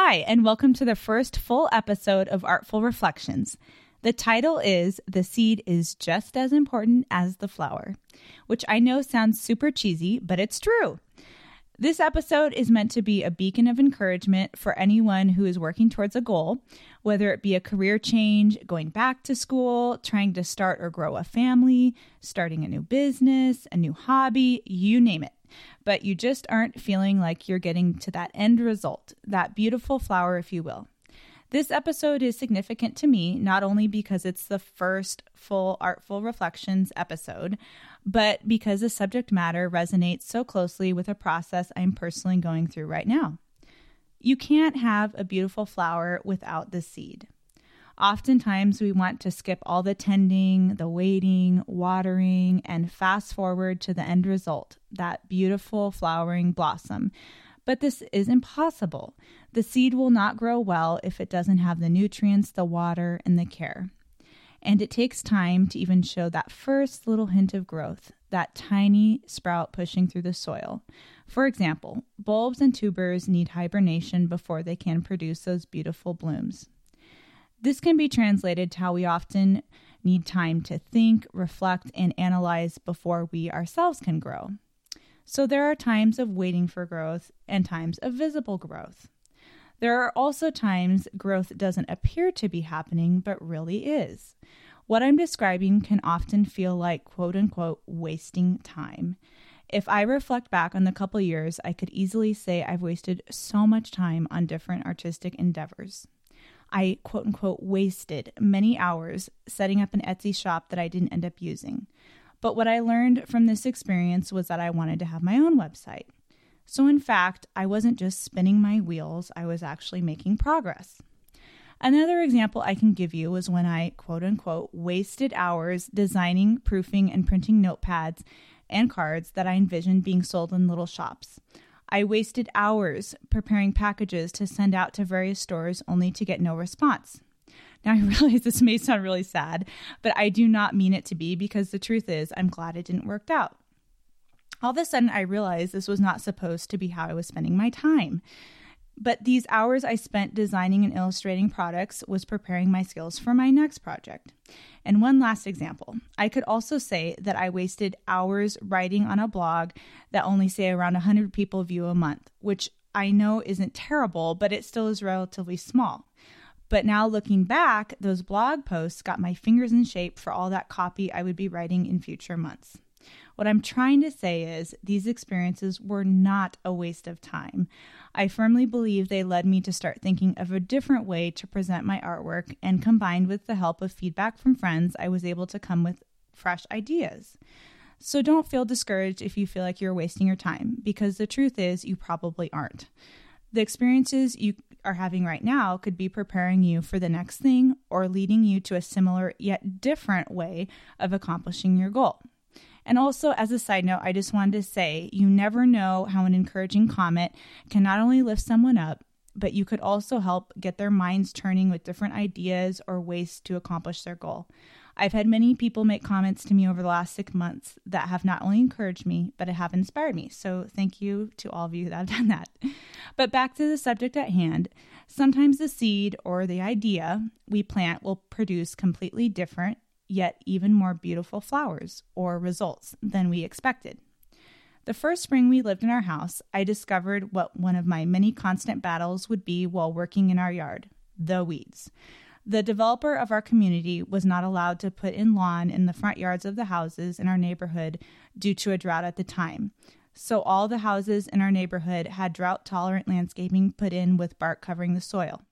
Hi, and welcome to the first full episode of Artful Reflections. The title is The Seed is Just as Important as the Flower, which I know sounds super cheesy, but it's true. This episode is meant to be a beacon of encouragement for anyone who is working towards a goal, whether it be a career change, going back to school, trying to start or grow a family, starting a new business, a new hobby, you name it but you just aren't feeling like you're getting to that end result, that beautiful flower, if you will. This episode is significant to me, not only because it's the first full Artful Reflections episode, but because the subject matter resonates so closely with a process I'm personally going through right now. You can't have a beautiful flower without the seed. Oftentimes, we want to skip all the tending, the waiting, watering, and fast forward to the end result that beautiful flowering blossom. But this is impossible. The seed will not grow well if it doesn't have the nutrients, the water, and the care. And it takes time to even show that first little hint of growth, that tiny sprout pushing through the soil. For example, bulbs and tubers need hibernation before they can produce those beautiful blooms. This can be translated to how we often need time to think, reflect, and analyze before we ourselves can grow. So there are times of waiting for growth and times of visible growth. There are also times growth doesn't appear to be happening, but really is. What I'm describing can often feel like quote unquote wasting time. If I reflect back on the couple years, I could easily say I've wasted so much time on different artistic endeavors. I quote unquote wasted many hours setting up an Etsy shop that I didn't end up using. But what I learned from this experience was that I wanted to have my own website. So, in fact, I wasn't just spinning my wheels, I was actually making progress. Another example I can give you was when I quote unquote wasted hours designing, proofing, and printing notepads and cards that I envisioned being sold in little shops. I wasted hours preparing packages to send out to various stores only to get no response. Now, I realize this may sound really sad, but I do not mean it to be because the truth is, I'm glad it didn't work out. All of a sudden, I realized this was not supposed to be how I was spending my time. But these hours I spent designing and illustrating products was preparing my skills for my next project. And one last example I could also say that I wasted hours writing on a blog that only, say, around 100 people view a month, which I know isn't terrible, but it still is relatively small. But now looking back, those blog posts got my fingers in shape for all that copy I would be writing in future months. What I'm trying to say is these experiences were not a waste of time. I firmly believe they led me to start thinking of a different way to present my artwork, and combined with the help of feedback from friends, I was able to come with fresh ideas. So don't feel discouraged if you feel like you're wasting your time, because the truth is, you probably aren't. The experiences you are having right now could be preparing you for the next thing or leading you to a similar yet different way of accomplishing your goal. And also, as a side note, I just wanted to say you never know how an encouraging comment can not only lift someone up, but you could also help get their minds turning with different ideas or ways to accomplish their goal. I've had many people make comments to me over the last six months that have not only encouraged me, but have inspired me. So thank you to all of you that have done that. But back to the subject at hand. Sometimes the seed or the idea we plant will produce completely different yet even more beautiful flowers or results than we expected. The first spring we lived in our house, I discovered what one of my many constant battles would be while working in our yard the weeds. The developer of our community was not allowed to put in lawn in the front yards of the houses in our neighborhood due to a drought at the time. So all the houses in our neighborhood had drought tolerant landscaping put in with bark covering the soil.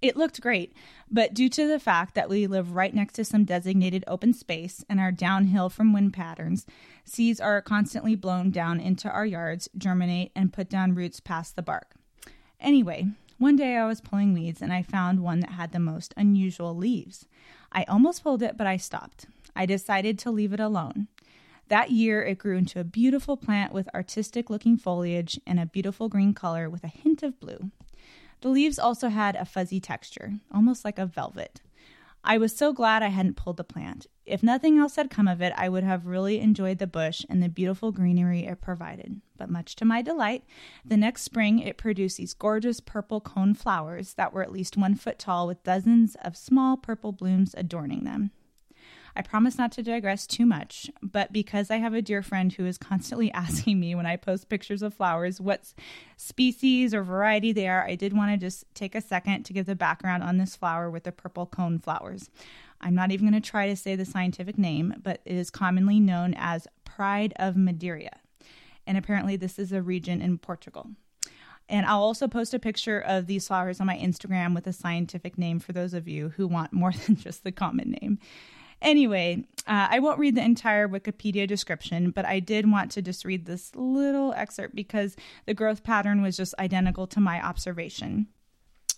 It looked great, but due to the fact that we live right next to some designated open space and are downhill from wind patterns, seeds are constantly blown down into our yards, germinate, and put down roots past the bark. Anyway, one day I was pulling weeds and I found one that had the most unusual leaves. I almost pulled it, but I stopped. I decided to leave it alone. That year, it grew into a beautiful plant with artistic looking foliage and a beautiful green color with a hint of blue. The leaves also had a fuzzy texture, almost like a velvet. I was so glad I hadn't pulled the plant. If nothing else had come of it, I would have really enjoyed the bush and the beautiful greenery it provided. But much to my delight, the next spring it produced these gorgeous purple cone flowers that were at least one foot tall with dozens of small purple blooms adorning them. I promise not to digress too much, but because I have a dear friend who is constantly asking me when I post pictures of flowers what species or variety they are, I did want to just take a second to give the background on this flower with the purple cone flowers. I'm not even going to try to say the scientific name, but it is commonly known as Pride of Madeira. And apparently, this is a region in Portugal. And I'll also post a picture of these flowers on my Instagram with a scientific name for those of you who want more than just the common name. Anyway, uh, I won't read the entire Wikipedia description, but I did want to just read this little excerpt because the growth pattern was just identical to my observation.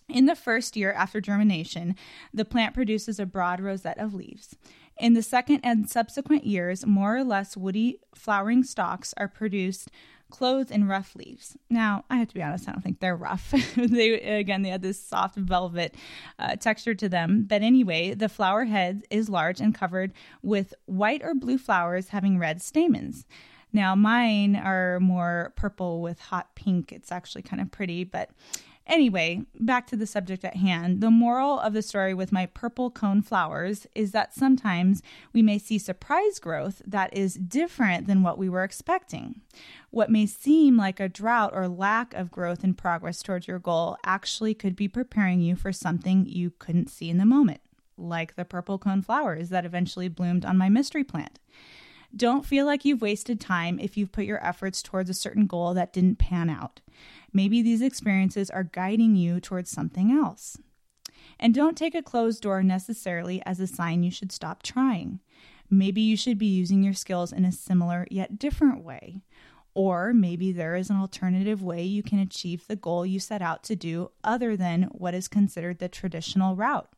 In the first year after germination, the plant produces a broad rosette of leaves. In the second and subsequent years, more or less woody flowering stalks are produced clothed in rough leaves. Now, I have to be honest, I don't think they're rough. they again, they had this soft velvet uh, texture to them. But anyway, the flower head is large and covered with white or blue flowers having red stamens. Now, mine are more purple with hot pink. It's actually kind of pretty, but Anyway, back to the subject at hand. The moral of the story with my purple cone flowers is that sometimes we may see surprise growth that is different than what we were expecting. What may seem like a drought or lack of growth and progress towards your goal actually could be preparing you for something you couldn't see in the moment, like the purple cone flowers that eventually bloomed on my mystery plant. Don't feel like you've wasted time if you've put your efforts towards a certain goal that didn't pan out. Maybe these experiences are guiding you towards something else. And don't take a closed door necessarily as a sign you should stop trying. Maybe you should be using your skills in a similar yet different way. Or maybe there is an alternative way you can achieve the goal you set out to do other than what is considered the traditional route.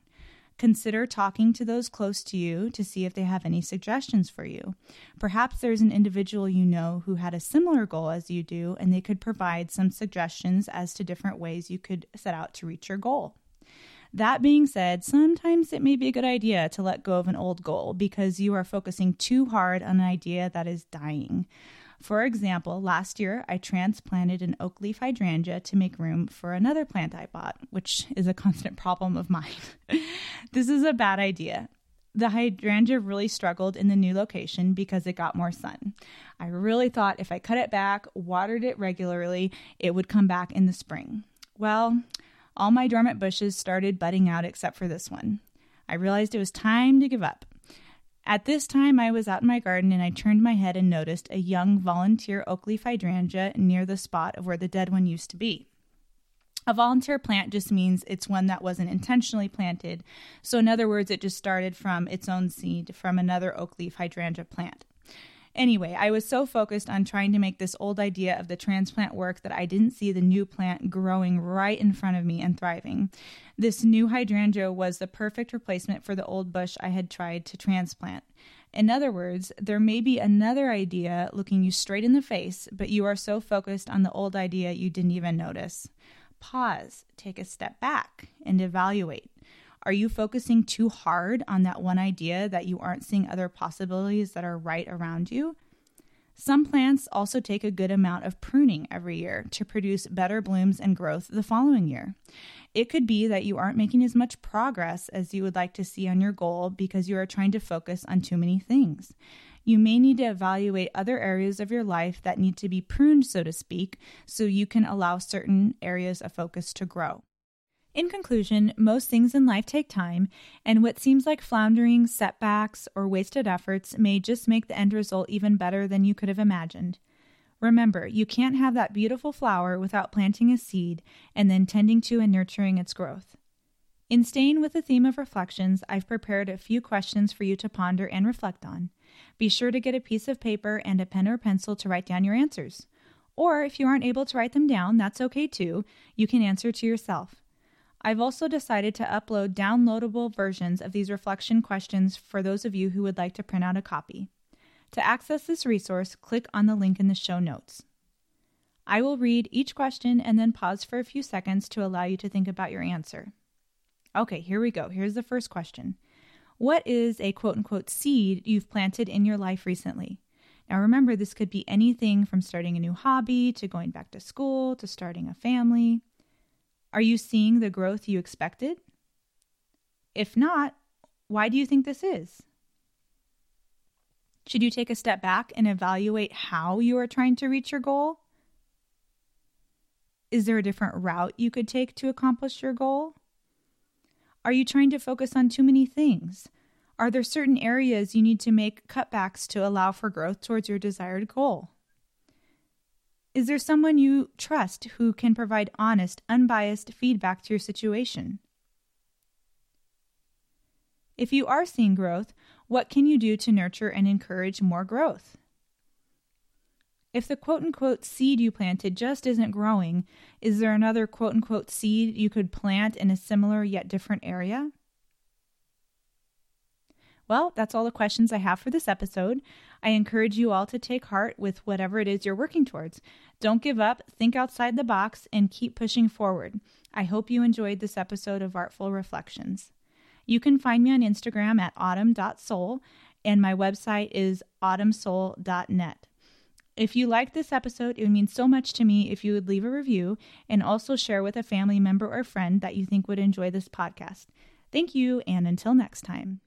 Consider talking to those close to you to see if they have any suggestions for you. Perhaps there's an individual you know who had a similar goal as you do, and they could provide some suggestions as to different ways you could set out to reach your goal. That being said, sometimes it may be a good idea to let go of an old goal because you are focusing too hard on an idea that is dying. For example, last year I transplanted an oak leaf hydrangea to make room for another plant I bought, which is a constant problem of mine. this is a bad idea. The hydrangea really struggled in the new location because it got more sun. I really thought if I cut it back, watered it regularly, it would come back in the spring. Well, all my dormant bushes started budding out except for this one. I realized it was time to give up. At this time, I was out in my garden and I turned my head and noticed a young volunteer oak leaf hydrangea near the spot of where the dead one used to be. A volunteer plant just means it's one that wasn't intentionally planted. So, in other words, it just started from its own seed from another oak leaf hydrangea plant. Anyway, I was so focused on trying to make this old idea of the transplant work that I didn't see the new plant growing right in front of me and thriving. This new hydrangea was the perfect replacement for the old bush I had tried to transplant. In other words, there may be another idea looking you straight in the face, but you are so focused on the old idea you didn't even notice. Pause, take a step back, and evaluate. Are you focusing too hard on that one idea that you aren't seeing other possibilities that are right around you? Some plants also take a good amount of pruning every year to produce better blooms and growth the following year. It could be that you aren't making as much progress as you would like to see on your goal because you are trying to focus on too many things. You may need to evaluate other areas of your life that need to be pruned, so to speak, so you can allow certain areas of focus to grow. In conclusion, most things in life take time, and what seems like floundering, setbacks, or wasted efforts may just make the end result even better than you could have imagined. Remember, you can't have that beautiful flower without planting a seed and then tending to and nurturing its growth. In staying with the theme of reflections, I've prepared a few questions for you to ponder and reflect on. Be sure to get a piece of paper and a pen or pencil to write down your answers. Or if you aren't able to write them down, that's okay too. You can answer to yourself. I've also decided to upload downloadable versions of these reflection questions for those of you who would like to print out a copy. To access this resource, click on the link in the show notes. I will read each question and then pause for a few seconds to allow you to think about your answer. Okay, here we go. Here's the first question What is a quote unquote seed you've planted in your life recently? Now, remember, this could be anything from starting a new hobby to going back to school to starting a family. Are you seeing the growth you expected? If not, why do you think this is? Should you take a step back and evaluate how you are trying to reach your goal? Is there a different route you could take to accomplish your goal? Are you trying to focus on too many things? Are there certain areas you need to make cutbacks to allow for growth towards your desired goal? Is there someone you trust who can provide honest, unbiased feedback to your situation? If you are seeing growth, what can you do to nurture and encourage more growth? If the quote unquote seed you planted just isn't growing, is there another quote unquote seed you could plant in a similar yet different area? Well, that's all the questions I have for this episode. I encourage you all to take heart with whatever it is you're working towards. Don't give up, think outside the box, and keep pushing forward. I hope you enjoyed this episode of Artful Reflections. You can find me on Instagram at autumn.soul, and my website is autumnsoul.net. If you liked this episode, it would mean so much to me if you would leave a review and also share with a family member or friend that you think would enjoy this podcast. Thank you, and until next time.